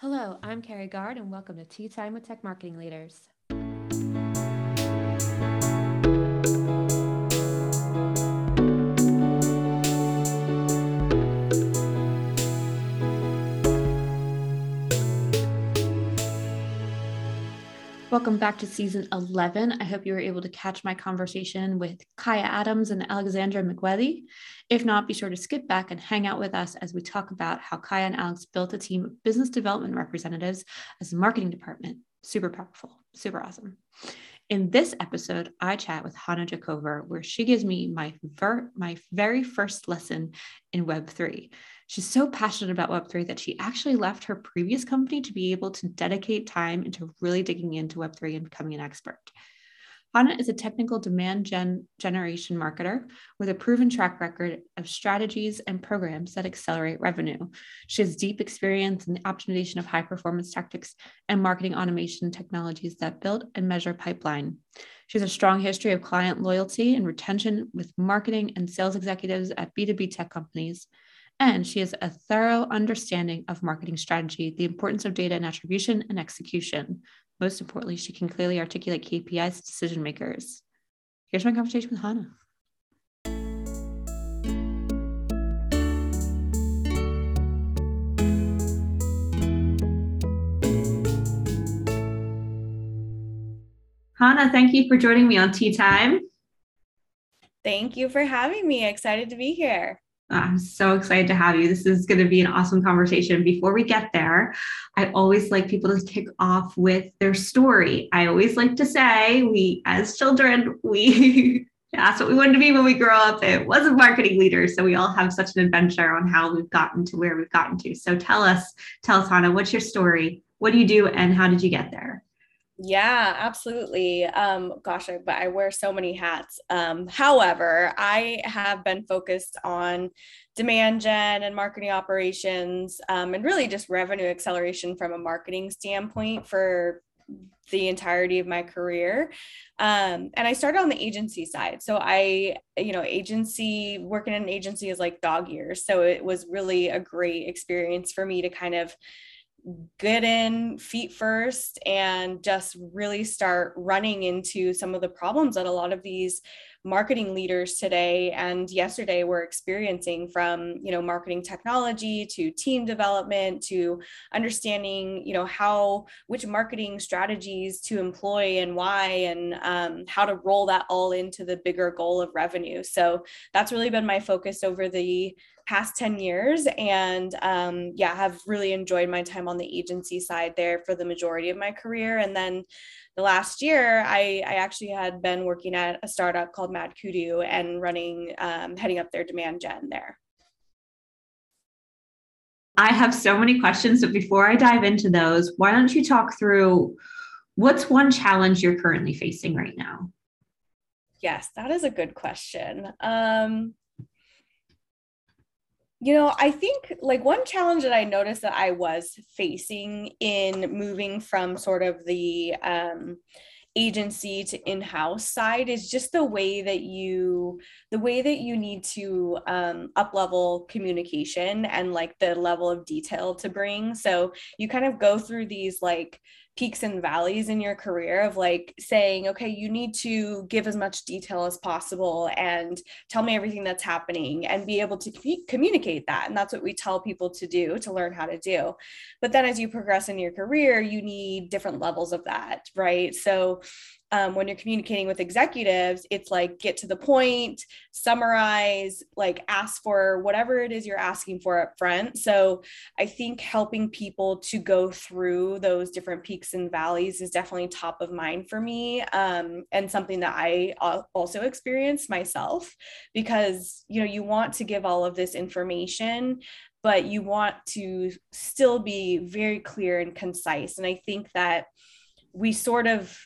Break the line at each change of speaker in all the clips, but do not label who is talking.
Hello, I'm Carrie Gard, and welcome to Tea Time with Tech Marketing Leaders. Welcome back to season 11. I hope you were able to catch my conversation with Kaya Adams and Alexandra McWethy. If not, be sure to skip back and hang out with us as we talk about how Kaya and Alex built a team of business development representatives as a marketing department. Super powerful, super awesome. In this episode, I chat with Hannah Jacover, where she gives me my, ver- my very first lesson in Web3. She's so passionate about Web3 that she actually left her previous company to be able to dedicate time into really digging into Web3 and becoming an expert. Hannah is a technical demand gen- generation marketer with a proven track record of strategies and programs that accelerate revenue. She has deep experience in the optimization of high performance tactics and marketing automation technologies that build and measure pipeline. She has a strong history of client loyalty and retention with marketing and sales executives at B2B tech companies and she has a thorough understanding of marketing strategy, the importance of data and attribution and execution. Most importantly, she can clearly articulate KPIs to decision makers. Here's my conversation with Hannah. Hannah, thank you for joining me on Tea Time.
Thank you for having me. Excited to be here.
I'm so excited to have you. This is going to be an awesome conversation. Before we get there, I always like people to kick off with their story. I always like to say, we as children, we that's what we wanted to be when we grow up. It wasn't marketing leaders. So we all have such an adventure on how we've gotten to where we've gotten to. So tell us, tell us, Hannah, what's your story? What do you do and how did you get there?
Yeah, absolutely. Um, gosh, I, but I wear so many hats. Um, however, I have been focused on demand gen and marketing operations, um, and really just revenue acceleration from a marketing standpoint for the entirety of my career. Um, and I started on the agency side. So I, you know, agency, working in an agency is like dog years. So it was really a great experience for me to kind of get in feet first and just really start running into some of the problems that a lot of these marketing leaders today and yesterday were experiencing from you know marketing technology to team development to understanding you know how which marketing strategies to employ and why and um, how to roll that all into the bigger goal of revenue. So that's really been my focus over the past 10 years and um, yeah have really enjoyed my time on the agency side there for the majority of my career. And then the last year i, I actually had been working at a startup called Mad Kudu and running um, heading up their demand gen there.
I have so many questions but before i dive into those why don't you talk through what's one challenge you're currently facing right now?
Yes that is a good question. Um, you know, I think like one challenge that I noticed that I was facing in moving from sort of the um, agency to in-house side is just the way that you the way that you need to um, up level communication and like the level of detail to bring. So you kind of go through these like peaks and valleys in your career of like saying, okay, you need to give as much detail as possible and tell me everything that's happening and be able to communicate that. And that's what we tell people to do to learn how to do. But then as you progress in your career, you need different levels of that, right? So um, when you're communicating with executives, it's like get to the point, summarize, like ask for whatever it is you're asking for up front. So I think helping people to go through those different peaks and valleys is definitely top of mind for me um, and something that I also experienced myself because you know you want to give all of this information but you want to still be very clear and concise and i think that we sort of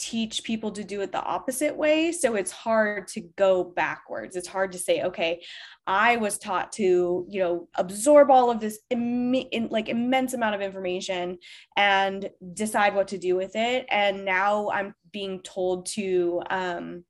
teach people to do it the opposite way. So it's hard to go backwards. It's hard to say okay i was taught to you know absorb all of this Im- in, like immense amount of information and decide what to do with it. And now i'm being told to um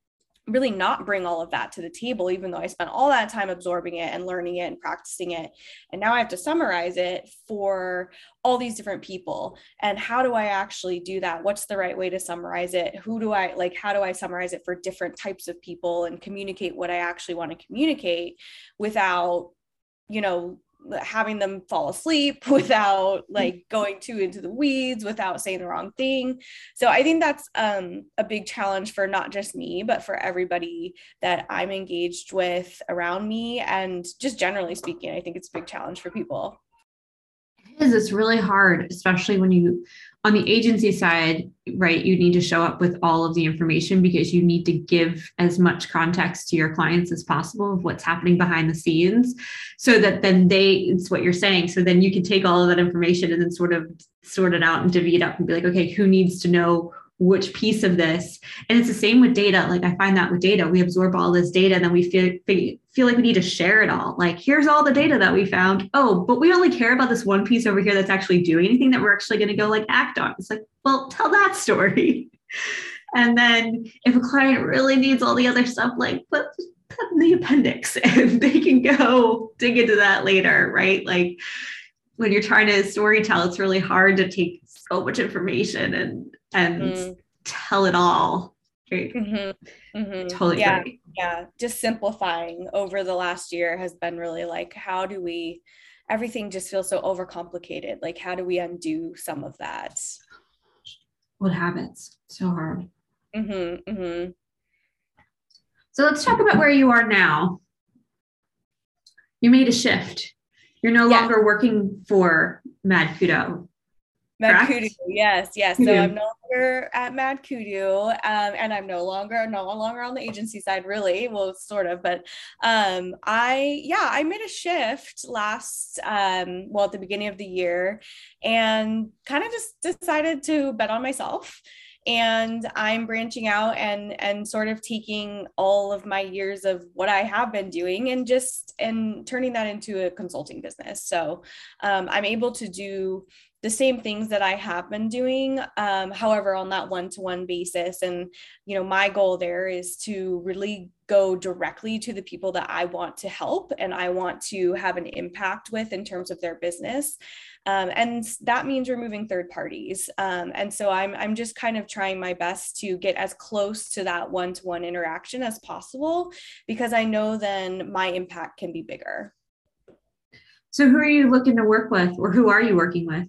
really not bring all of that to the table, even though I spent all that time absorbing it and learning it and practicing it. And now I have to summarize it for all these different people. And how do I actually do that? What's the right way to summarize it? Who do I like? How do I summarize it for different types of people and communicate what I actually want to communicate without, you know, having them fall asleep without like going too into the weeds without saying the wrong thing. So i think that's um, a big challenge for not just me but for everybody that i'm engaged with around me and just generally speaking i think it's a big challenge for people.
It is. It's really hard especially when you on the agency side, right, you need to show up with all of the information because you need to give as much context to your clients as possible of what's happening behind the scenes so that then they, it's what you're saying. So then you can take all of that information and then sort of sort it out and divvy it up and be like, okay, who needs to know which piece of this. And it's the same with data. Like i find that with data we absorb all this data and then we feel feel like we need to share it all. Like here's all the data that we found. Oh but we only care about this one piece over here that's actually doing anything that we're actually going to go like act on. It's like well tell that story. And then if a client really needs all the other stuff like put in the appendix and they can go dig into that later right? Like when you're trying to story tell it's really hard to take so much information and and mm. tell it all. Mm-hmm. Mm-hmm. Totally
yeah. Yeah, just simplifying over the last year has been really like, how do we? Everything just feels so overcomplicated. Like, how do we undo some of that?
What habits? So hard.
Mm-hmm, mm-hmm.
So let's talk about where you are now. You made a shift. You're no yeah. longer working for Mad Kudu.
Mad Kudu, yes, yes. So I'm no longer at Mad Kudu, um, and I'm no longer no longer on the agency side, really. Well, sort of, but um, I yeah, I made a shift last um, well at the beginning of the year, and kind of just decided to bet on myself and i'm branching out and and sort of taking all of my years of what i have been doing and just and turning that into a consulting business so um, i'm able to do the same things that I have been doing. Um, however, on that one to one basis. And, you know, my goal there is to really go directly to the people that I want to help and I want to have an impact with in terms of their business. Um, and that means removing third parties. Um, and so I'm, I'm just kind of trying my best to get as close to that one to one interaction as possible because I know then my impact can be bigger.
So, who are you looking to work with, or who are you working with?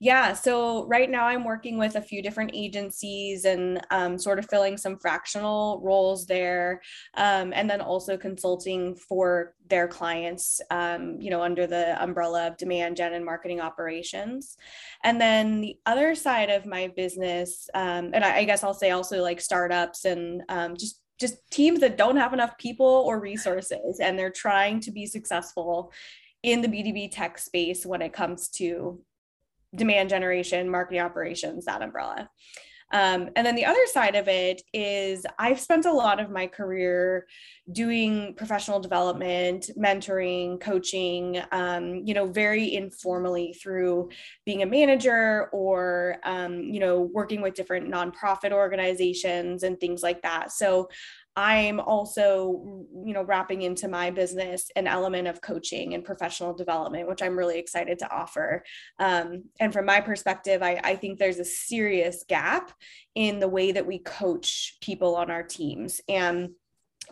Yeah, so right now I'm working with a few different agencies and um, sort of filling some fractional roles there, um, and then also consulting for their clients, um, you know, under the umbrella of demand gen and marketing operations. And then the other side of my business, um, and I, I, guess I'll say also like startups and um, just just teams that don't have enough people or resources and they're trying to be successful in the B2B tech space when it comes to demand generation, marketing operations, that umbrella. Um, and then the other side of it is I've spent a lot of my career doing professional development, mentoring, coaching, um, you know, very informally through being a manager or, um, you know, working with different nonprofit organizations and things like that. So I'm also, you know, wrapping into my business an element of coaching and professional development, which I'm really excited to offer. Um, and from my perspective, I, I think there's a serious gap in the way that we coach people on our teams. And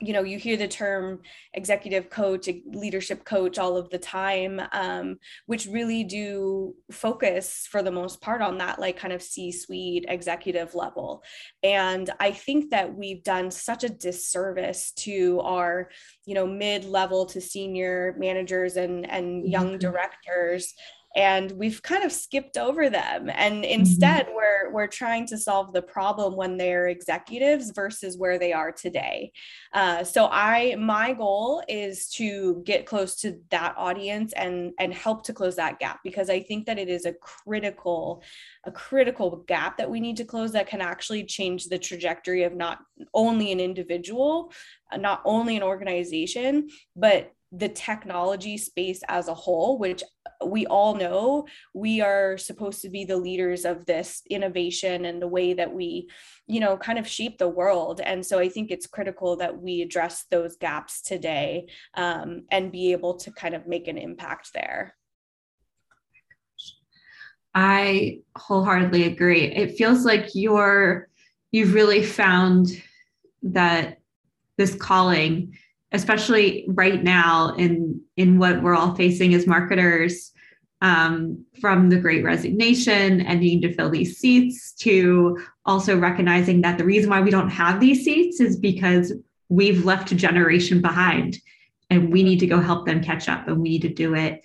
you know you hear the term executive coach leadership coach all of the time um, which really do focus for the most part on that like kind of c suite executive level and i think that we've done such a disservice to our you know mid level to senior managers and and young mm-hmm. directors and we've kind of skipped over them and mm-hmm. instead mm-hmm. we're we're trying to solve the problem when they're executives versus where they are today uh, so i my goal is to get close to that audience and and help to close that gap because i think that it is a critical a critical gap that we need to close that can actually change the trajectory of not only an individual uh, not only an organization but the technology space as a whole, which we all know we are supposed to be the leaders of this innovation and the way that we you know kind of shape the world. And so i think it's critical that we address those gaps today um, and be able to kind of make an impact there.
I wholeheartedly agree. It feels like you're you've really found that this calling especially right now in in what we're all facing as marketers um, from the great resignation and needing to fill these seats to also recognizing that the reason why we don't have these seats is because we've left a generation behind and we need to go help them catch up and we need to do it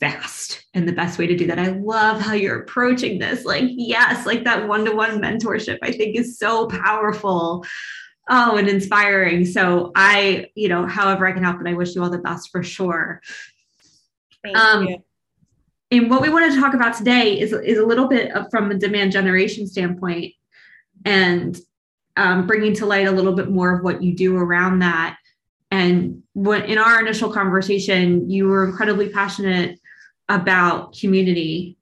fast. And the best way to do that i love how you're approaching this. Like yes like that one-to-one mentorship i think is so powerful. Oh and inspiring. So i you know however i can help and i wish you all the best for sure. Thank um you. And what we want to talk about today is is a little bit of, from a demand generation standpoint and um, bringing to light a little bit more of what you do around that and in our initial conversation you were incredibly passionate about community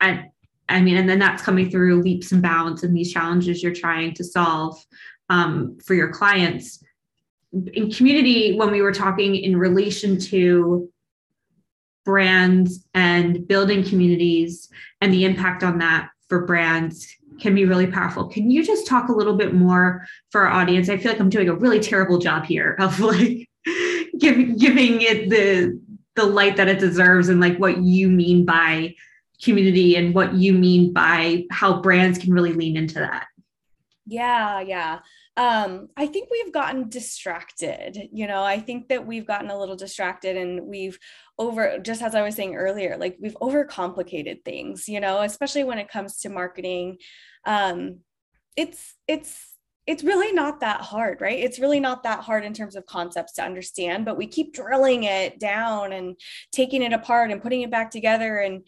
and I mean, and then that's coming through leaps and bounds and these challenges you're trying to solve um, for your clients. In community, when we were talking in relation to brands and building communities and the impact on that for brands can be really powerful. Can you just talk a little bit more for our audience? I feel like I'm doing a really terrible job here of like giving giving it the the light that it deserves and like what you mean by community and what you mean by how brands can really lean into that.
Yeah, yeah um, I think we've gotten distracted. You know, I think that we've gotten a little distracted and we've over, just as I was saying earlier, like we've overcomplicated things, you know, especially when it comes to marketing. Um, it's, it's, it's really not that hard, right? It's really not that hard in terms of concepts to understand, but we keep drilling it down and taking it apart and putting it back together. And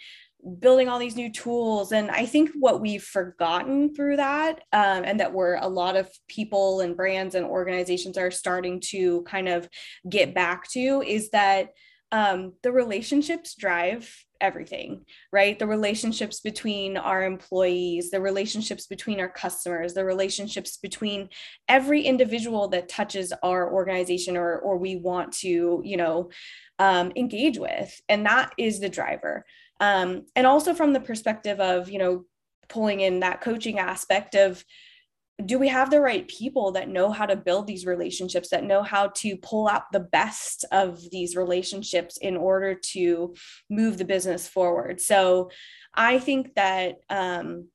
building all these new tools. And i think what we've forgotten through that um, and that where a lot of people and brands and organizations are starting to kind of get back to is that um, the relationships drive everything right? The relationships between our employees the relationships between our customers the relationships between every individual that touches our organization or or we want to you know um, engage with. And that is the driver um, and also from the perspective of you know pulling in that coaching aspect of do we have the right people that know how to build these relationships that know how to pull out the best of these relationships in order to move the business forward? So i think that um,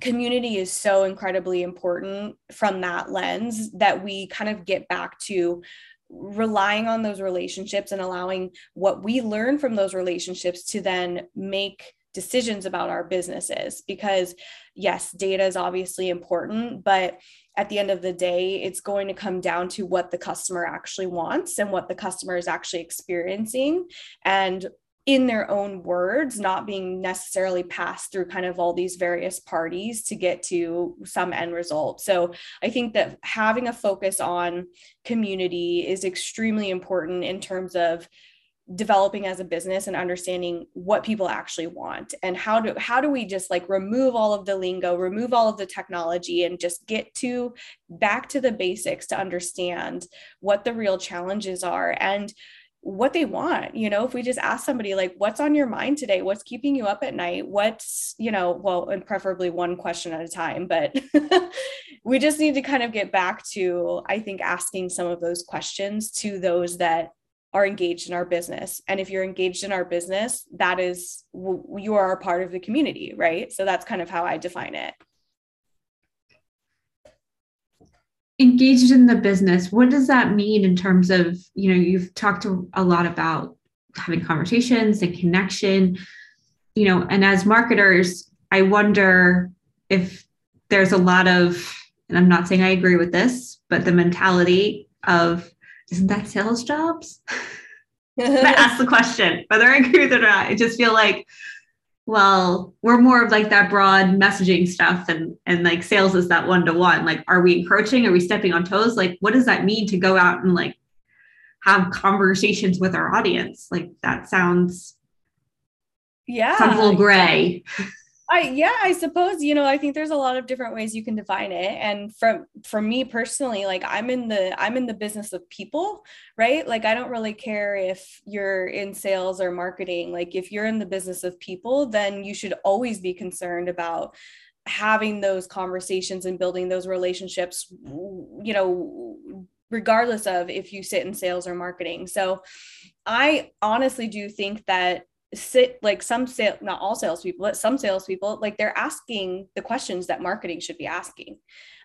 community is so incredibly important from that lens that we kind of get back to relying on those relationships and allowing what we learn from those relationships to then make decisions about our businesses. Because yes data is obviously important but at the end of the day it's going to come down to what the customer actually wants and what the customer is actually experiencing. And in their own words, not being necessarily passed through kind of all these various parties to get to some end result. So I think that having a focus on community is extremely important in terms of developing as a business and understanding what people actually want and how do how do we just like remove all of the lingo remove all of the technology and just get to back to the basics to understand what the real challenges are and what they want you know if we just ask somebody like what's on your mind today? What's keeping you up at night? What's you know well and preferably one question at a time but we just need to kind of get back to i think asking some of those questions to those that are engaged in our business. And if you're engaged in our business that is you are a part of the community right? So that's kind of how i define it
engaged in the business what does that mean in terms of you know you've talked a lot about having conversations and connection you know and as marketers i wonder if there's a lot of and i'm not saying i agree with this but the mentality of isn't that sales jobs? I ask the question whether i agree with it or not i just feel like well we're more of like that broad messaging stuff and and like sales is that one to one like are we encroaching? Are we stepping on toes? Like what does that mean to go out and like have conversations with our audience? Like that sounds
yeah.
some little gray
I yeah, I suppose you know I think there's a lot of different ways you can define it and from for me personally like I'm in the I'm in the business of people, right? Like I don't really care if you're in sales or marketing. Like if you're in the business of people, then you should always be concerned about having those conversations and building those relationships you know regardless of if you sit in sales or marketing. So I honestly do think that sit like some sale not all salespeople but some salespeople like they're asking the questions that marketing should be asking.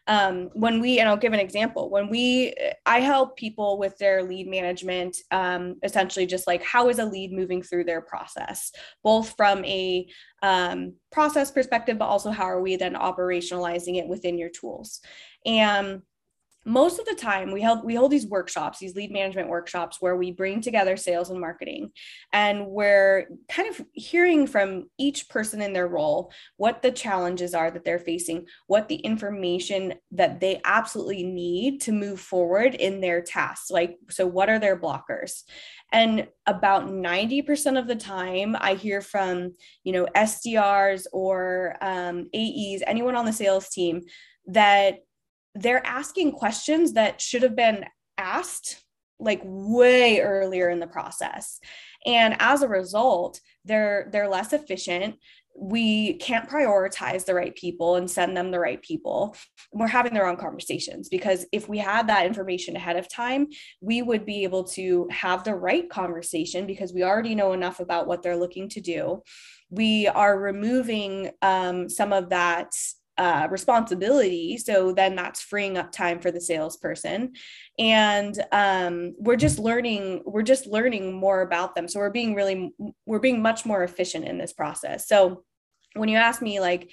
Um, when we and i'll give an example. When we i help people with their lead management um, essentially just like how is a lead moving through their process? Both from a um, process perspective but also how are we then operationalizing it within your tools? And most of the time we hold we hold these workshops these lead management workshops where we bring together sales and marketing. And we're kind of hearing from each person in their role what the challenges are that they're facing what the information that they absolutely need to move forward in their tasks like so what are their blockers? And about 90% of the time i hear from you know sdrs or um, aes anyone on the sales team that they're asking questions that should have been asked like way earlier in the process. And as a result they're they're less efficient. We can't prioritize the right people and send them the right people. We're having the wrong conversations because if we had that information ahead of time we would be able to have the right conversation because we already know enough about what they're looking to do. We are removing um, some of that uh, responsibility. So then that's freeing up time for the salesperson. And um, we're just learning, we're just learning more about them. So we're being really, we're being much more efficient in this process. So when you ask me, like,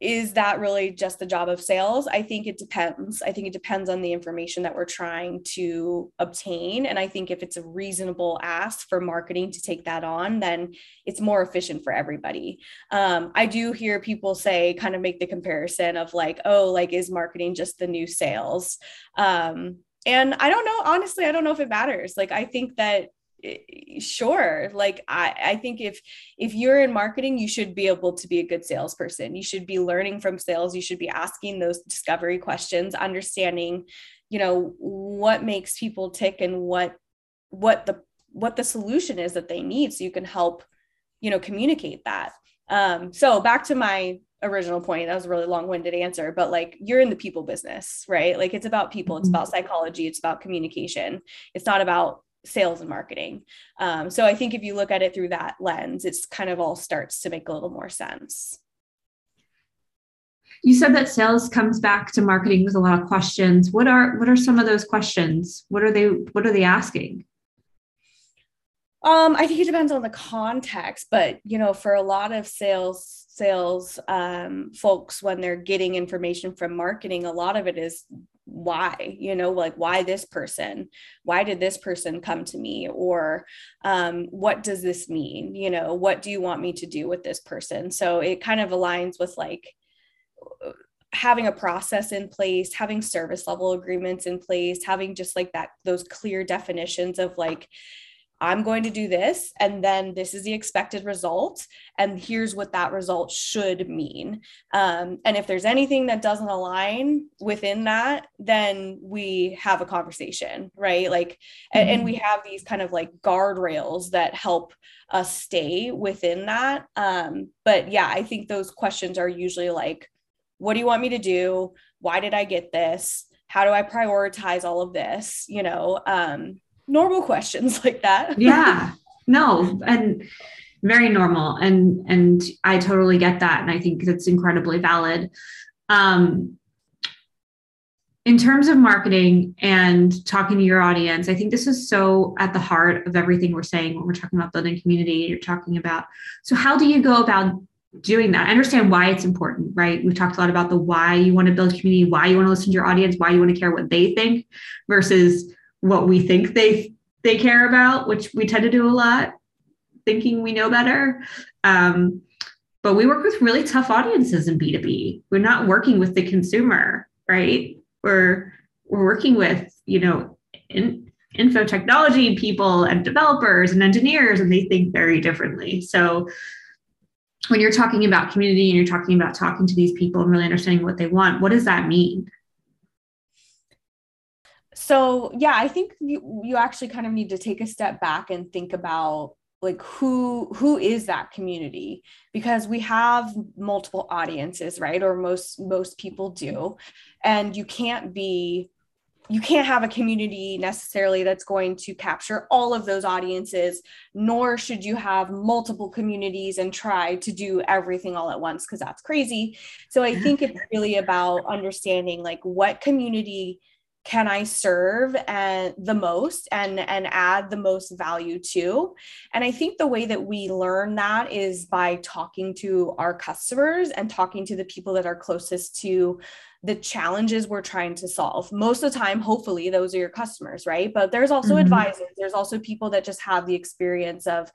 is that really just the job of sales? I think it depends. I think it depends on the information that we're trying to obtain. And I think if it's a reasonable ask for marketing to take that on, then it's more efficient for everybody. Um, I do hear people say, kind of make the comparison of like, oh, like, is marketing just the new sales? Um, and I don't know, honestly, I don't know if it matters. Like, I think that sure like i i think if if you're in marketing you should be able to be a good salesperson. You should be learning from sales. You should be asking those discovery questions understanding you know what makes people tick and what what the what the solution is that they need so you can help you know communicate that. Um so back to my original point that was a really long-winded answer but like you're in the people business right? Like it's about people. It's mm-hmm. about psychology. It's about communication. It's not about sales and marketing. Um, so I think if you look at it through that lens, it's kind of all starts to make a little more sense.
You said that sales comes back to marketing with a lot of questions. What are what are some of those questions? What are they what are they asking?
Um, I think it depends on the context, but you know, for a lot of sales sales um, folks, when they're getting information from marketing, a lot of it is why you know like why this person? Why did this person come to me? Or um, what does this mean? You know what do you want me to do with this person? So it kind of aligns with like having a process in place having service level agreements in place having just like that those clear definitions of like I'm going to do this, and then this is the expected result, and here's what that result should mean. Um, and if there's anything that doesn't align within that, then we have a conversation, right? Like, mm-hmm. and, and, we mm-hmm. have these kind of like guardrails that help us stay within that. Um, but yeah, I think those questions are usually like, what do you want me to do? Why did I get this? How do I prioritize all of this? You know, um, normal questions like that.
yeah. No, and very normal and and I totally get that and I think that's incredibly valid. Um in terms of marketing and talking to your audience, I think this is so at the heart of everything we're saying when we're talking about building community. You're talking about so how do you go about doing that? I understand why it's important, right? We've talked a lot about the why you want to build community, why you want to listen to your audience, why you want to care what they think versus what we think they they care about, which we tend to do a lot, thinking we know better. Um, but we work with really tough audiences in B2B. We're not working with the consumer, right? We're we're working with, you know, in, info technology people and developers and engineers, and they think very differently. So when you're talking about community and you're talking about talking to these people and really understanding what they want, what does that mean?
So yeah, I think you you actually kind of need to take a step back and think about like who who is that community? Because we have multiple audiences right? Or most most people do. And you can't be you can't have a community necessarily that's going to capture all of those audiences nor should you have multiple communities and try to do everything all at once because that's crazy. So i think it's really about understanding like what community can I serve and the most and and add the most value to? And I think the way that we learn that is by talking to our customers and talking to the people that are closest to the challenges we're trying to solve. Most of the time, hopefully, those are your customers, right? But there's also mm-hmm. advisors, there's also people that just have the experience of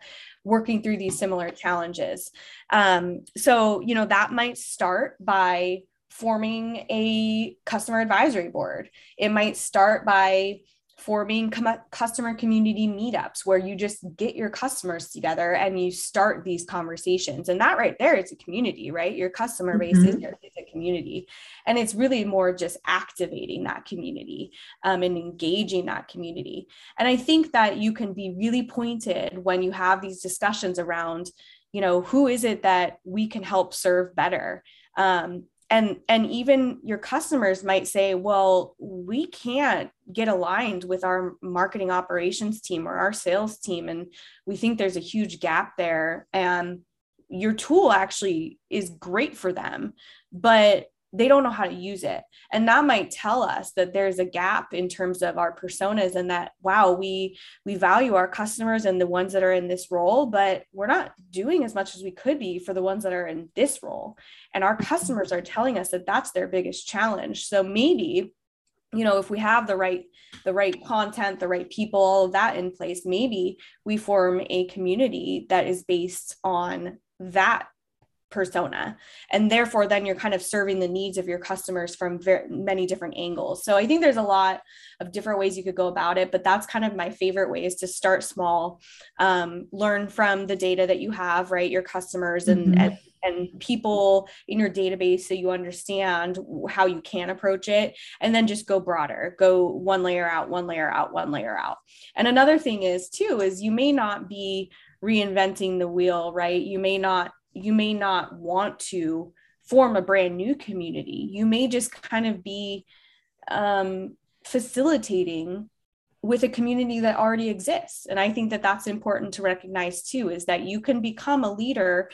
working through these similar challenges. Um, so, you know, that might start by forming a customer advisory board. It might start by forming com- customer community meetups where you just get your customers together and you start these conversations. And that right there is a community, right? Your customer base mm-hmm. is, is, a community. And it's really more just activating that community um, and engaging that community. And I think that you can be really pointed when you have these discussions around, you know, who is it that we can help serve better? Um, and and even your customers might say well we can't get aligned with our marketing operations team or our sales team and we think there's a huge gap there and your tool actually is great for them. But they don't know how to use it. And that might tell us that there's a gap in terms of our personas and that wow we we value our customers and the ones that are in this role but we're not doing as much as we could be for the ones that are in this role. And our customers are telling us that that's their biggest challenge. So maybe you know if we have the right the right content the right people all of that in place maybe we form a community that is based on that persona. And therefore then you're kind of serving the needs of your customers from very many different angles. So i think there's a lot of different ways you could go about it but that's kind of my favorite way is to start small um, learn from the data that you have right? Your customers and, mm-hmm. and and people in your database so you understand how you can approach it. And then just go broader. Go one layer out one layer out one layer out. And another thing is too is you may not be reinventing the wheel right? You may not you may not want to form a brand new community. You may just kind of be um, facilitating with a community that already exists. And I think that that's important to recognize too is that you can become a leader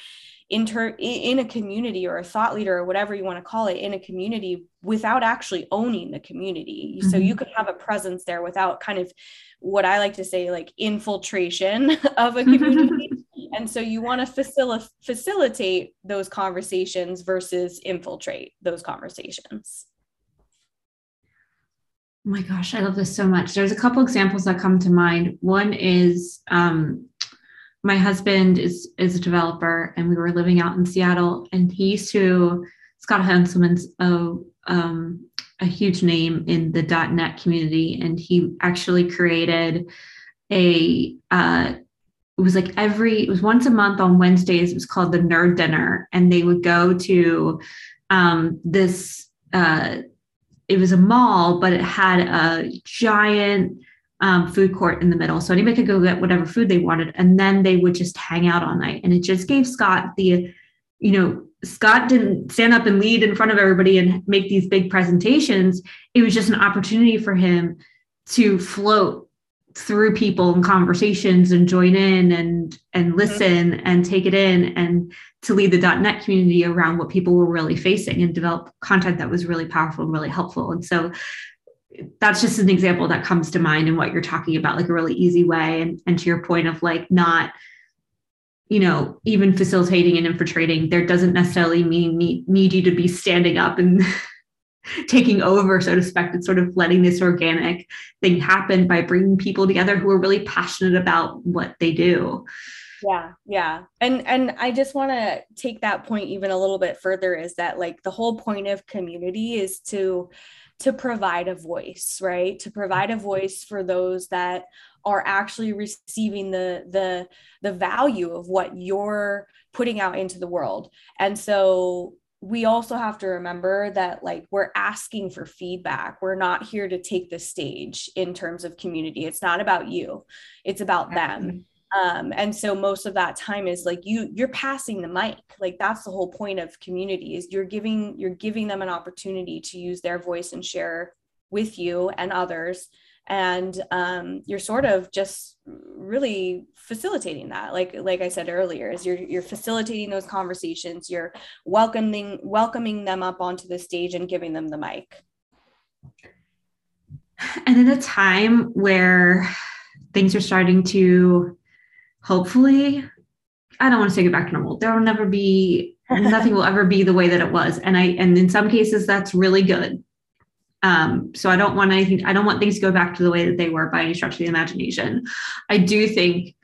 in, ter- in a community or a thought leader or whatever you want to call it in a community without actually owning the community. Mm-hmm. So you could have a presence there without kind of what I like to say like infiltration of a community. And so you want to facil- facilitate those conversations versus infiltrate those conversations.
Oh my gosh, I love this so much. There's a couple examples that come to mind. One is um, my husband is is a developer, and we were living out in Seattle, and he used to Scott Hanselman's a um, a huge name in the .NET community, and he actually created a uh, it was like every it was once a month on Wednesdays. It was called the Nerd Dinner, and they would go to um, this. Uh, it was a mall, but it had a giant um, food court in the middle, so anybody could go get whatever food they wanted, and then they would just hang out all night. And it just gave Scott the, you know, Scott didn't stand up and lead in front of everybody and make these big presentations. It was just an opportunity for him to float through people and conversations and join in and and mm-hmm. listen mm-hmm. and take it in and to lead the .NET community around what people were really facing and develop content that was really powerful and really helpful. And so that's just an example that comes to mind and what you're talking about, like a really easy way. And, and to your point of like not, you know, even facilitating and infiltrating, there doesn't necessarily mean need, need you to be standing up and taking over, so to speak, and sort of letting this organic thing happen by bringing people together who are really passionate about what they do.
Yeah, yeah. And and I just want to take that point even a little bit further is that like the whole point of community is to to provide a voice, right? To provide a voice for those that are actually receiving the the the value of what you're putting out into the world and so we also have to remember that like we're asking for feedback. We're not here to take the stage in terms of community. It's not about you. It's about them. Um, and so most of that time is like you you're passing the mic. Like that's the whole point of community is you're giving you're giving them an opportunity to use their voice and share with you and others and um, you're sort of just really facilitating that. Like like i said earlier is you're you're facilitating those conversations. You're welcoming welcoming them up onto the stage and giving them the mic.
And in a time where things are starting to hopefully i don't want to say get back to normal. There will never be nothing will ever be the way that it was. And i and in some cases that's really good um, so I don't want anything, I don't want things to go back to the way that they were by any stretch of the imagination. I do think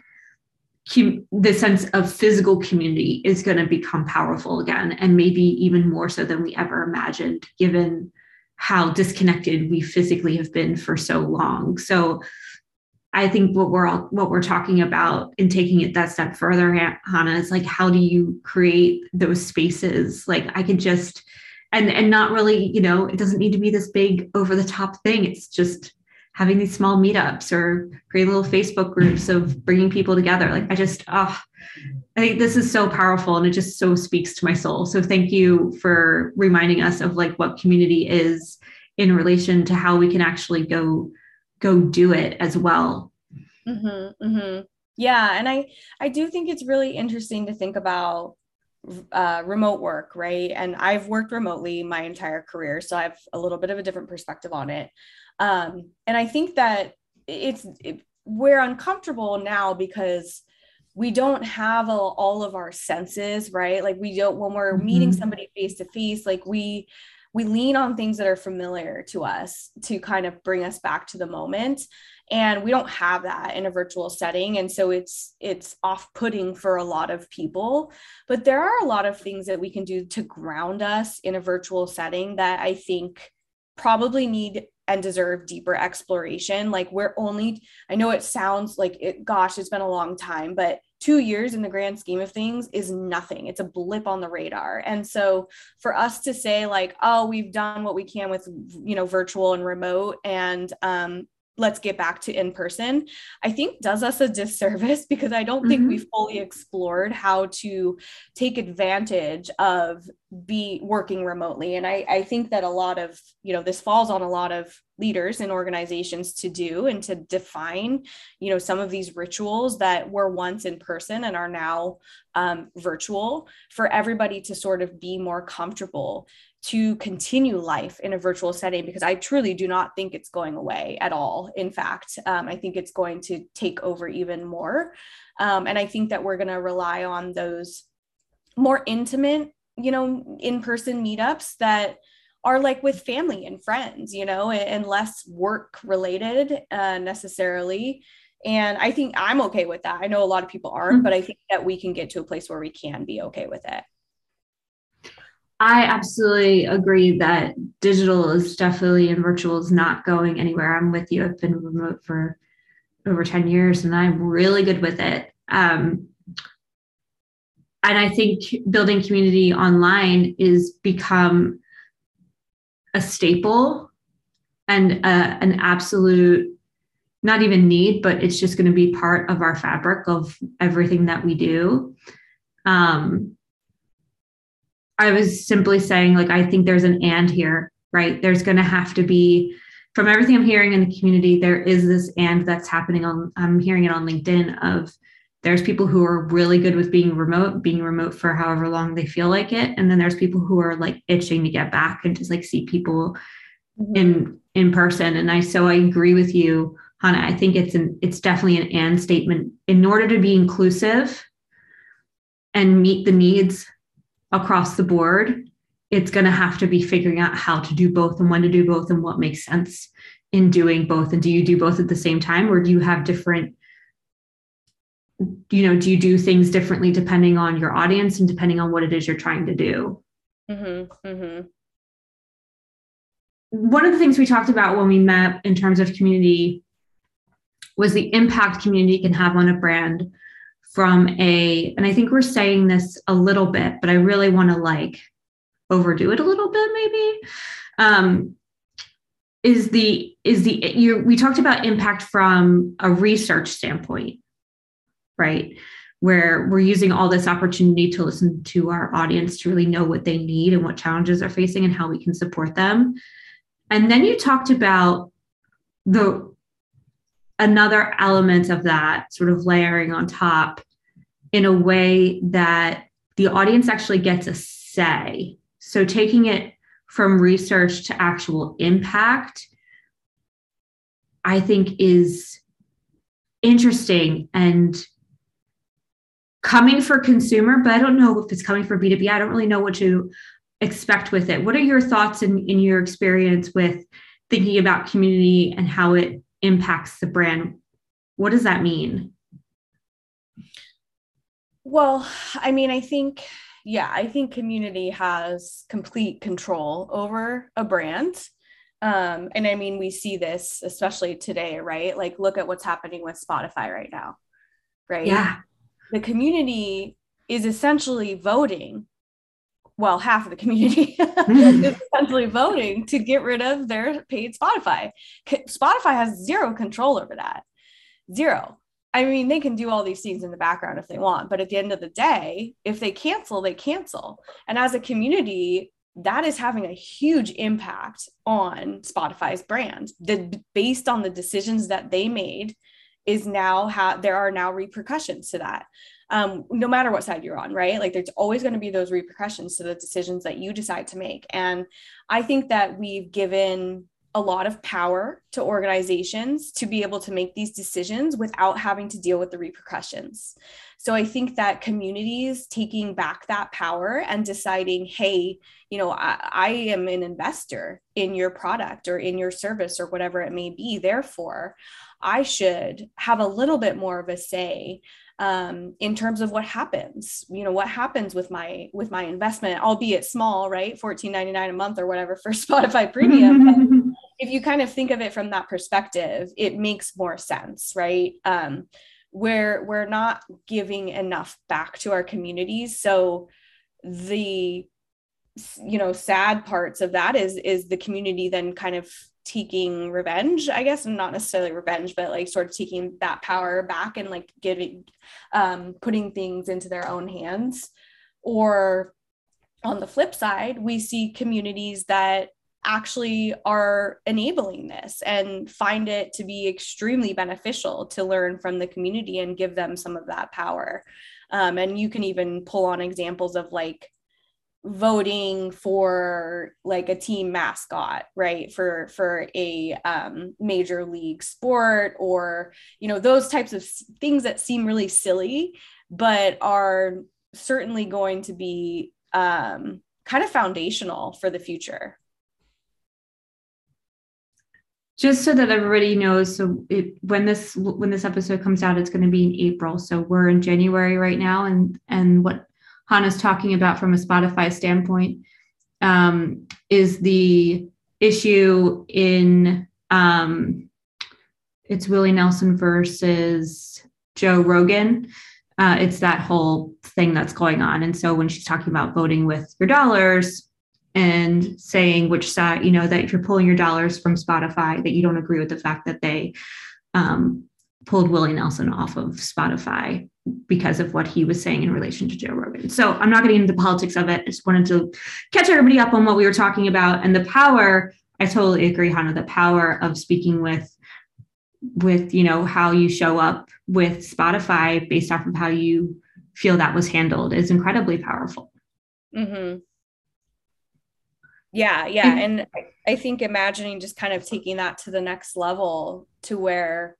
com- the sense of physical community is going to become powerful again, and maybe even more so than we ever imagined, given how disconnected we physically have been for so long. So I think what we're all what we're talking about in taking it that step further, Hannah, is like how do you create those spaces? Like I could just and and not really you know it doesn't need to be this big over the top thing. It's just having these small meetups or creating little facebook groups of bringing people together. Like i just oh i think this is so powerful and it just so speaks to my soul. So thank you for reminding us of like what community is in relation to how we can actually go go do it as well.
Mm-hmm, mm-hmm. yeah and i i do think it's really interesting to think about uh, remote work, right? And I've worked remotely my entire career, so I have a little bit of a different perspective on it. Um, and I think that it's it, we're uncomfortable now because we don't have a, all of our senses, right? Like we don't when we're mm-hmm. meeting somebody face to face, like we we lean on things that are familiar to us to kind of bring us back to the moment and we don't have that in a virtual setting. And so it's it's off-putting for a lot of people. But there are a lot of things that we can do to ground us in a virtual setting that i think probably need and deserve deeper exploration. Like we're only i know it sounds like it gosh it's been a long time but two years in the grand scheme of things is nothing. It's a blip on the radar. And so for us to say like oh we've done what we can with you know virtual and remote and um, let's get back to in person i think does us a disservice because i don't think mm-hmm. we've fully explored how to take advantage of be working remotely and I, I think that a lot of you know this falls on a lot of leaders and organizations to do and to define you know some of these rituals that were once in person and are now um, virtual for everybody to sort of be more comfortable to continue life in a virtual setting because I truly do not think it's going away at all. In fact, um, I think it's going to take over even more. Um, and I think that we're going to rely on those more intimate, you know, in person meetups that are like with family and friends, you know, and, less work related uh, necessarily. And I think I'm okay with that. I know a lot of people aren't, mm-hmm. but I think that we can get to a place where we can be okay with it.
I absolutely agree that digital is definitely and virtual is not going anywhere. I'm with you. I've been remote for over 10 years and I'm really good with it. Um, and I think building community online is become a staple and a, an absolute, not even need, but it's just going to be part of our fabric of everything that we do. Um, I was simply saying, like, I think there's an and here, right? There's going to have to be, from everything I'm hearing in the community, there is this and that's happening on, I'm hearing it on LinkedIn of there's people who are really good with being remote, being remote for however long they feel like it. And then there's people who are like itching to get back and just like see people mm-hmm. in in person. And I so I agree with you, Hannah. I think it's an it's definitely an and statement. In order to be inclusive and meet the needs across the board, it's going to have to be figuring out how to do both and when to do both and what makes sense in doing both. And do you do both at the same time or do you have different? You know, do you do things differently depending on your audience and depending on what it is you're trying to do? Mm-hmm, mm-hmm. One of the things we talked about when we met in terms of community was the impact community can have on a brand from a and i think we're saying this a little bit but i really want to like overdo it a little bit maybe. Um is the is the you we talked about impact from a research standpoint right? Where we're using all this opportunity to listen to our audience to really know what they need and what challenges they're facing and how we can support them. And then you talked about the another element of that sort of layering on top in a way that the audience actually gets a say. So taking it from research to actual impact, I think is interesting and coming for consumer, but I don't know if it's coming for B2B. I don't really know what to expect with it. What are your thoughts in, in your experience with thinking about community and how it impacts the brand. What does that mean?
Well, I mean, I think, yeah, I think community has complete control over a brand. Um, and I mean, we see this especially today, right? Like, look at what's happening with Spotify right now, right?
Yeah.
The community is essentially voting well, half of the community mm-hmm. is essentially voting to get rid of their paid Spotify. Spotify has zero control over that. Zero. I mean, they can do all these things in the background if they want, but at the end of the day, if they cancel, they cancel. And as a community, that is having a huge impact on Spotify's brand. The based on the decisions that they made is now how there are now repercussions to that um, no matter what side you're on, right? Like there's always going to be those repercussions to the decisions that you decide to make. And I think that we've given a lot of power to organizations to be able to make these decisions without having to deal with the repercussions. So I think that communities taking back that power and deciding, hey, you know, I, I, am an investor in your product or in your service or whatever it may be. Therefore, I should have a little bit more of a say um, in terms of what happens you know what happens with my with my investment albeit small right? 14.99 a month or whatever for spotify premium. If you kind of think of it from that perspective it makes more sense right? Um, where we're not giving enough back to our communities so the you know sad parts of that is is the community then kind of taking revenge i guess and not necessarily revenge but like sort of taking that power back and like giving um, putting things into their own hands. Or on the flip side we see communities that actually are enabling this and find it to be extremely beneficial to learn from the community and give them some of that power. Um, and you can even pull on examples of like voting for like a team mascot right? For for a um, major league sport or you know those types of things that seem really silly but are certainly going to be um, kind of foundational for the future.
Just so that everybody knows so it, when this when this episode comes out it's going to be in april. So we're in january right now and and what Hannah's talking about from a Spotify standpoint um, is the issue in um, it's Willie Nelson versus Joe Rogan. Uh, it's that whole thing that's going on. And so when she's talking about voting with your dollars and saying which side, you know, that if you're pulling your dollars from Spotify, that you don't agree with the fact that they um, pulled Willie Nelson off of Spotify because of what he was saying in relation to Joe Rogan. So I'm not getting into the politics of it. I just wanted to catch everybody up on what we were talking about and the power. I totally agree, Hannah, the power of speaking with with you know how you show up with Spotify based off of how you feel that was handled is incredibly powerful.
Mm-hmm. Yeah, yeah, and I think imagining just kind of taking that to the next level to where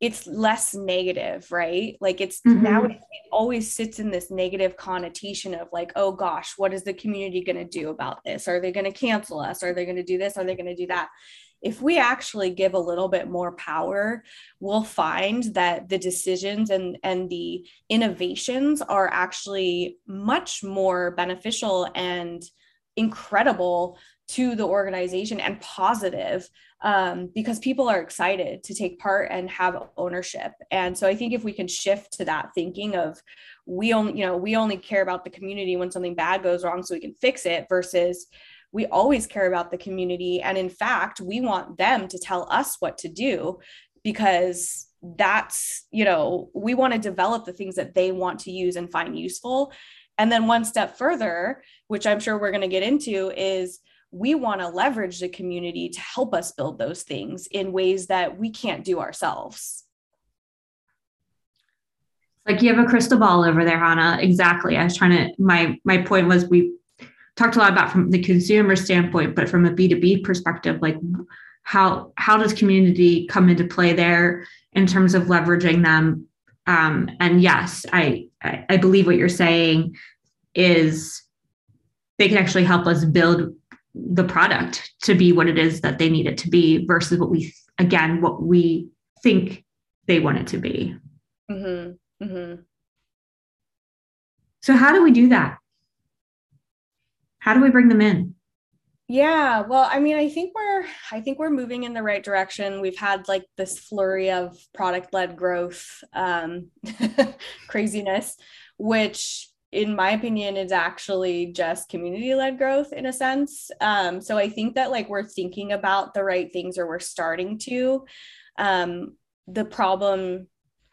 it's less negative, right? Like it's mm-hmm. now it always sits in this negative connotation of like, oh gosh, what is the community going to do about this? Are they going to cancel us? Are they going to do this? Are they going to do that? If we actually give a little bit more power, we'll find that the decisions and, and the innovations are actually much more beneficial and incredible to the organization and positive um, because people are excited to take part and have ownership. And so I think if we can shift to that thinking of we only, you know, we only care about the community when something bad goes wrong so we can fix it versus we always care about the community. And in fact, we want them to tell us what to do because that's, you know, we want to develop the things that they want to use and find useful. And then one step further, which I'm sure we're going to get into, is we want to leverage the community to help us build those things in ways that we can't do ourselves.
Like you have a crystal ball over there, Hannah. Exactly. I was trying to my my point was we talked a lot about from the consumer standpoint, but from a B2B perspective, like how how does community come into play there in terms of leveraging them? Um, and yes, I, I I believe what you're saying is they can actually help us build the product to be what it is that they need it to be versus what we again what we think they want it to be mm-hmm. Mm-hmm. so how do we do that how do we bring them in
yeah well i mean i think we're i think we're moving in the right direction we've had like this flurry of product led growth um craziness which in my opinion, is actually just community led growth in a sense. Um, so I think that like we're thinking about the right things or we're starting to. Um, the problem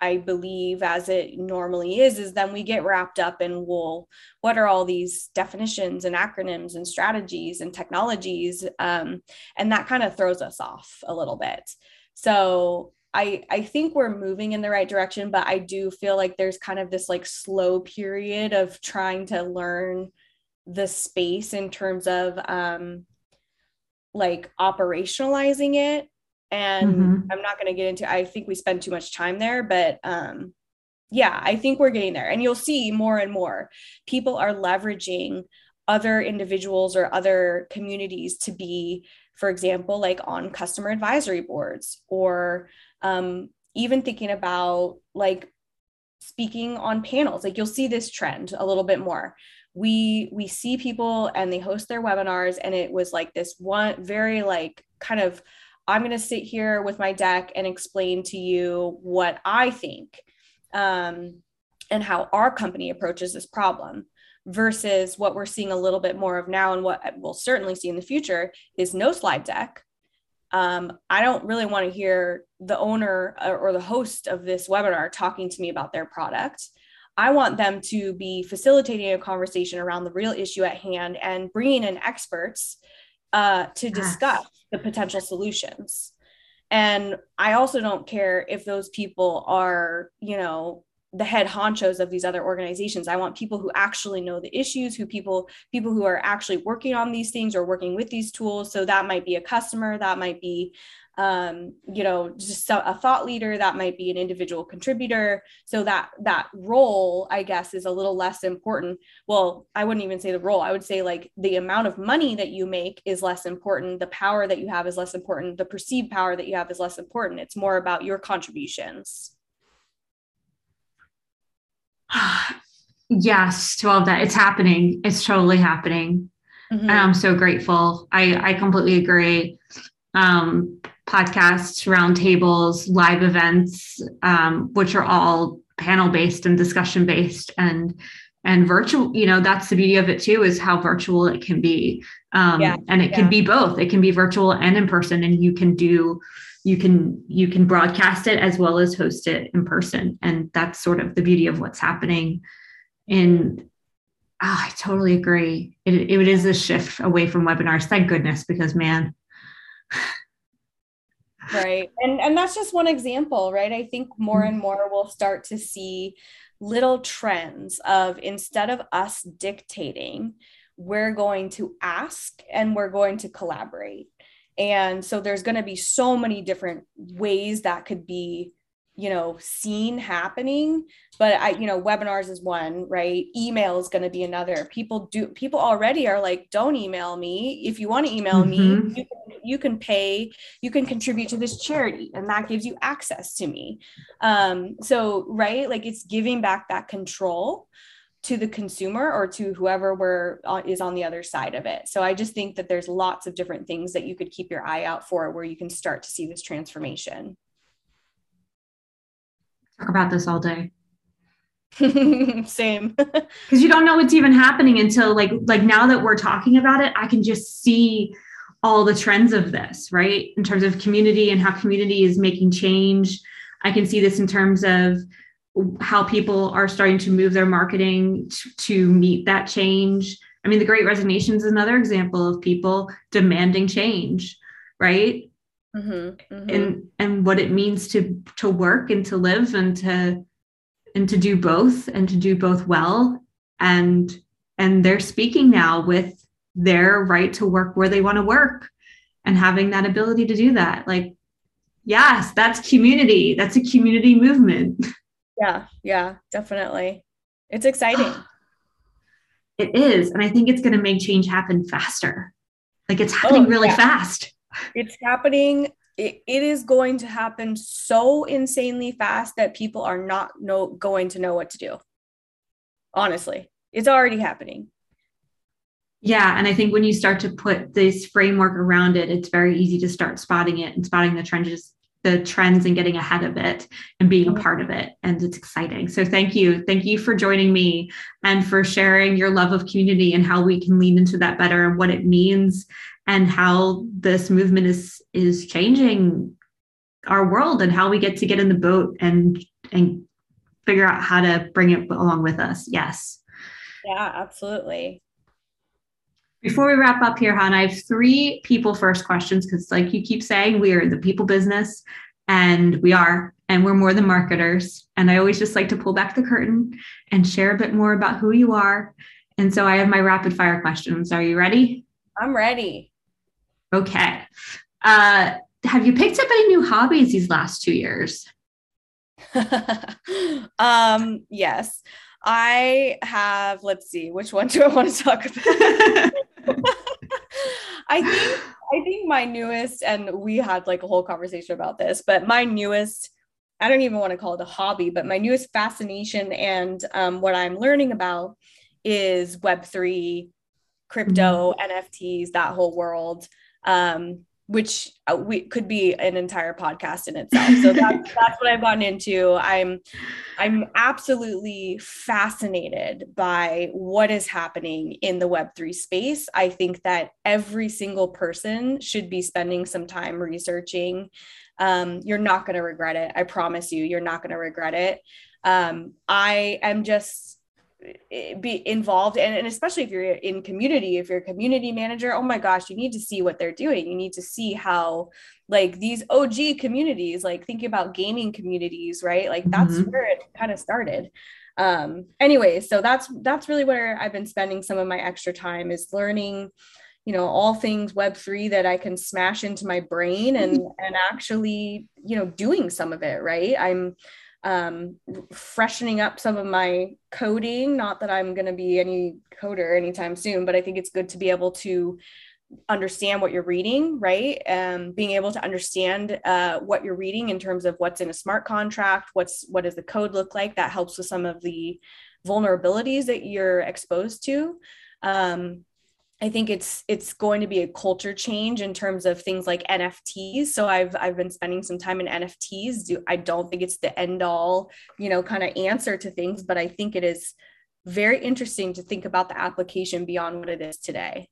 I believe, as it normally is, is then we get wrapped up in, well, what are all these definitions and acronyms and strategies and technologies? Um, and that kind of throws us off a little bit. So I I think we're moving in the right direction, but I do feel like there's kind of this like slow period of trying to learn the space in terms of um like operationalizing it and mm-hmm. I'm not going to get into I think we spend too much time there but um yeah, I think we're getting there and you'll see more and more people are leveraging other individuals or other communities to be for example like on customer advisory boards or um, even thinking about like speaking on panels like you'll see this trend a little bit more. We we see people and they host their webinars and it was like this one very like kind of i'm going to sit here with my deck and explain to you what i think um, and how our company approaches this problem versus what we're seeing a little bit more of now and what we'll certainly see in the future is no slide deck um, I don't really want to hear the owner or the host of this webinar talking to me about their product. I want them to be facilitating a conversation around the real issue at hand and bringing in experts uh, to discuss the potential solutions. And I also don't care if those people are, you know, the head honchos of these other organizations. I want people who actually know the issues who people people who are actually working on these things or working with these tools. So that might be a customer that might be um, you know just a thought leader that might be an individual contributor. So that that role i guess is a little less important. Well i wouldn't even say the role. I would say like the amount of money that you make is less important. The power that you have is less important. The perceived power that you have is less important. It's more about your contributions
yes to all of that. It's happening. It's totally happening. Mm-hmm. and i'm so grateful. I i completely agree. Um podcasts roundtables live events um which are all panel based and discussion based and and virtual you know that's the beauty of it too is how virtual it can be. Um yeah, and it yeah. can be both. It can be virtual and in person and you can do you can you can broadcast it as well as host it in person. And that's sort of the beauty of what's happening. And oh, i totally agree. It, it is a shift away from webinars thank goodness because man.
Right. And and that's just one example right? I think more and more we'll start to see little trends of instead of us dictating we're going to ask and we're going to collaborate and so there's going to be so many different ways that could be you know seen happening. But i you know webinars is one right? Email is going to be another. People do people already are like don't email me. If you want to email mm-hmm. me you can, you can pay you can contribute to this charity and that gives you access to me. Um so right? Like it's giving back that control to the consumer or to whoever we're on, is on the other side of it. So I just think that there's lots of different things that you could keep your eye out for where you can start to see this transformation.
Talk about this all day.
Same.
Because you don't know what's even happening until like like now that we're talking about it, I can just see all the trends of this, right? In terms of community and how community is making change. I can see this in terms of how people are starting to move their marketing to, to meet that change. I mean, the Great Resignation is another example of people demanding change, right? Mm-hmm, mm-hmm. And and what it means to to work and to live and to and to do both and to do both well and and they're speaking now with their right to work where they want to work and having that ability to do that like yes that's community that's a community movement
yeah yeah definitely. It's exciting.
It is and i think it's going to make change happen faster. Like it's oh, happening oh, really yeah. fast.
It's happening it, it is going to happen so insanely fast that people are not know, going to know what to do. Honestly it's already happening.
Yeah and i think when you start to put this framework around it it's very easy to start spotting it and spotting the trends the trends and getting ahead of it and being a mm-hmm. part of it. And it's exciting. So thank you. Thank you for joining me and for sharing your love of community and how we can lean into that better and what it means and how this movement is is changing our world and how we get to get in the boat and and figure out how to bring it along with us. Yes.
Yeah absolutely
before we wrap up here, Han, I have three people first questions because, like you keep saying, we are the people business and we are, and we're more than marketers. And I always just like to pull back the curtain and share a bit more about who you are. And so I have my rapid fire questions. Are you ready?
I'm ready.
Okay. Uh, have you picked up any new hobbies these last two years?
um, yes. I have, let's see, which one do I want to talk about? I think I think my newest, and we had like a whole conversation about this, but my newest, I don't even want to call it a hobby, but my newest fascination and um, what I'm learning about is Web3, crypto, mm-hmm. NFTs, that whole world. Um, which uh, we could be an entire podcast in itself. So that's that's what I've gotten into. I'm I'm absolutely fascinated by what is happening in the web3 space. I think that every single person should be spending some time researching. Um, you're not going to regret it. I promise you, you're not going to regret it. Um, I am just be involved and, and especially if you're in community if you're a community manager oh my gosh you need to see what they're doing. You need to see how like these og communities like thinking about gaming communities right? Like that's mm-hmm. where it kind of started. Um anyway so that's that's really where i've been spending some of my extra time is learning you know all things web3 that i can smash into my brain and and actually you know doing some of it right? I'm um, freshening up some of my coding. Not that I'm going to be any coder anytime soon, but I think it's good to be able to understand what you're reading, right? Um, being able to understand uh, what you're reading in terms of what's in a smart contract, what's what does the code look like? That helps with some of the vulnerabilities that you're exposed to. Um, I think it's it's going to be a culture change in terms of things like NFTs. So I've I've been spending some time in NFTs. Do I don't think it's the end all, you know, kind of answer to things, but I think it is very interesting to think about the application beyond what it is today.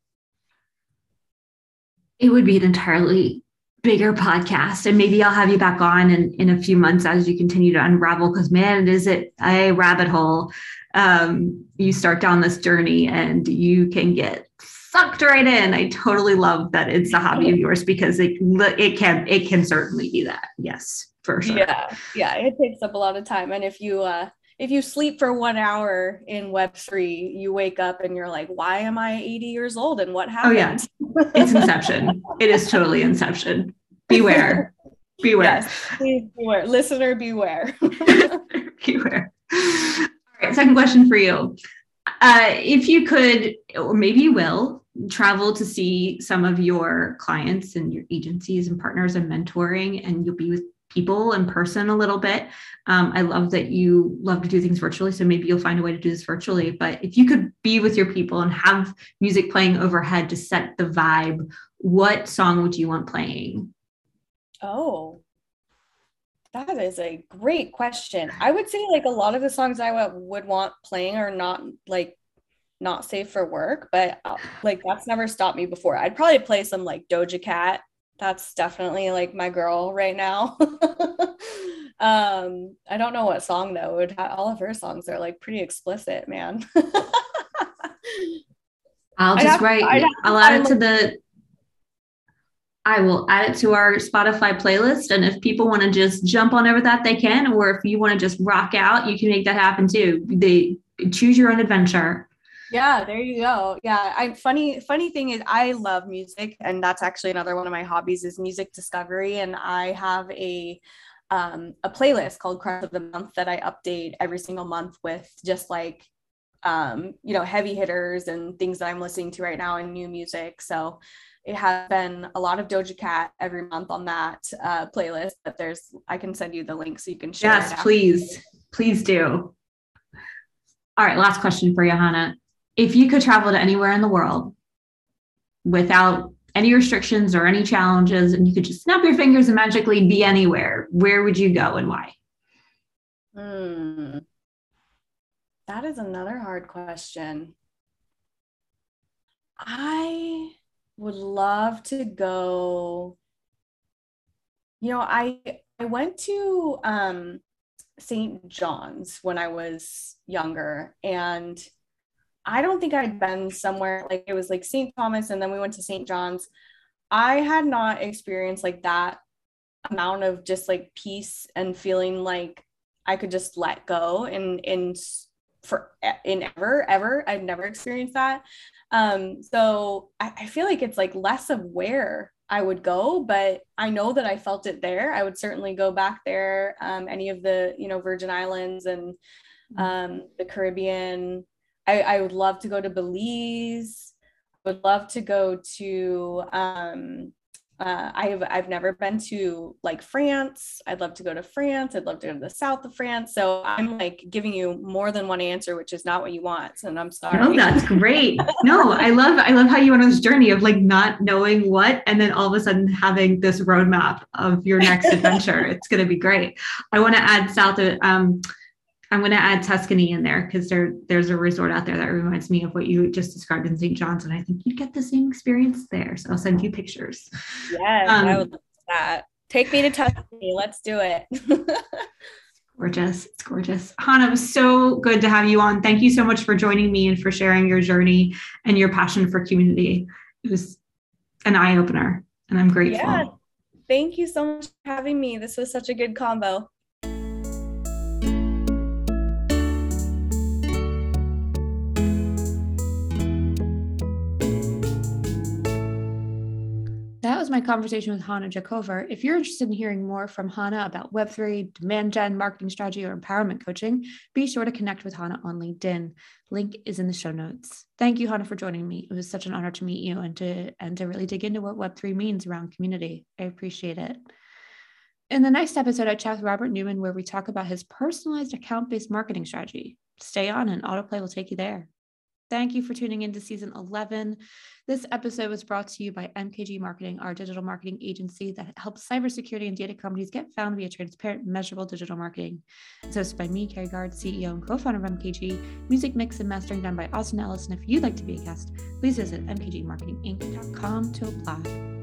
It would be an entirely bigger podcast and maybe I'll have you back on in, in a few months as you continue to unravel because man, is it a rabbit hole. Um, you start down this journey and you can get sucked right in. I totally love that it's a hobby of yours because it it can it can certainly be that. Yes, for sure.
Yeah, yeah, it takes up a lot of time, and if you uh if you sleep for one hour in Web three, you wake up and you're like, why am I 80 years old and what happened?
Oh yeah, it's Inception. it is totally Inception. Beware. Beware. Yes,
beware. Listener, beware.
beware. All right, second question for you. Uh, if you could, or maybe you will, travel to see some of your clients and your agencies and partners and mentoring, and you'll be with people in person a little bit. Um, I love that you love to do things virtually. So maybe you'll find a way to do this virtually. But if you could be with your people and have music playing overhead to set the vibe, what song would you want playing?
Oh, that is a great question. I would say like a lot of the songs I would want playing are not like not safe for work, but uh, like that's never stopped me before. I'd probably play some like Doja Cat. That's definitely like my girl right now. um, I don't know what song though. All of her songs are like pretty explicit, man.
I'll just write. I'll add it to the I will add it to our Spotify playlist. And if people want to just jump on over that, they can. Or if you want to just rock out, you can make that happen too. They choose your own adventure.
Yeah, there you go. Yeah, I funny funny thing is I love music and that's actually another one of my hobbies is music discovery and I have a um, a playlist called Crush of the Month that I update every single month with just like um, you know heavy hitters and things that I'm listening to right now and new music. So it has been a lot of Doja Cat every month on that uh, playlist. But there's, I can send you the link so you can share.
Yes, please, please do. All right, last question for Johanna. If you could travel to anywhere in the world without any restrictions or any challenges, and you could just snap your fingers and magically be anywhere, where would you go and why?
Hmm. That is another hard question. I would love to go. You know, I I went to um, St. John's when I was younger, and I don't think I'd been somewhere like it was like St. Thomas, and then we went to St. John's. I had not experienced like that amount of just like peace and feeling like I could just let go and and for in ever ever I've never experienced that. Um, so I, I feel like it's like less of where I would go, but I know that I felt it there. I would certainly go back there. Um, any of the, you know, Virgin Islands and mm-hmm. um, the Caribbean. I, I would love to go to Belize. Would love to go to um, uh, I've I've never been to like France. I'd love to go to France. I'd love to go to the south of France. So I'm like giving you more than one answer, which is not what you want. And I'm sorry.
No, that's great. no, I love I love how you went on this journey of like not knowing what, and then all of a sudden having this roadmap of your next adventure. it's gonna be great. I want to add south of um, I'm going to add Tuscany in there because there there's a resort out there that reminds me of what you just described in St. John's, and I think you'd get the same experience there. So I'll send you pictures.
Yes, um, I would love that. Take me to Tuscany. Let's do it.
gorgeous. It's gorgeous. Hannah, it was so good to have you on. Thank you so much for joining me and for sharing your journey and your passion for community. It was an eye opener, and I'm grateful. Yeah.
Thank you so much for having me. This was such a good combo.
My conversation with Hannah Jakover. If you're interested in hearing more from Hannah about Web3, demand gen, marketing strategy, or empowerment coaching, be sure to connect with Hannah on LinkedIn. Link is in the show notes. Thank you, Hannah, for joining me. It was such an honor to meet you and to and to really dig into what Web3 means around community. I appreciate it. In the next episode, I chat with Robert Newman, where we talk about his personalized account based marketing strategy. Stay on, and autoplay will take you there. Thank you for tuning in to season 11. This episode was brought to you by MKG Marketing, our digital marketing agency that helps cybersecurity and data companies get found via transparent, measurable digital marketing. It's hosted by me, Kerry Guard, CEO and co founder of MKG, music mix and mastering done by Austin Ellis. And if you'd like to be a guest, please visit mkgmarketinginc.com to apply.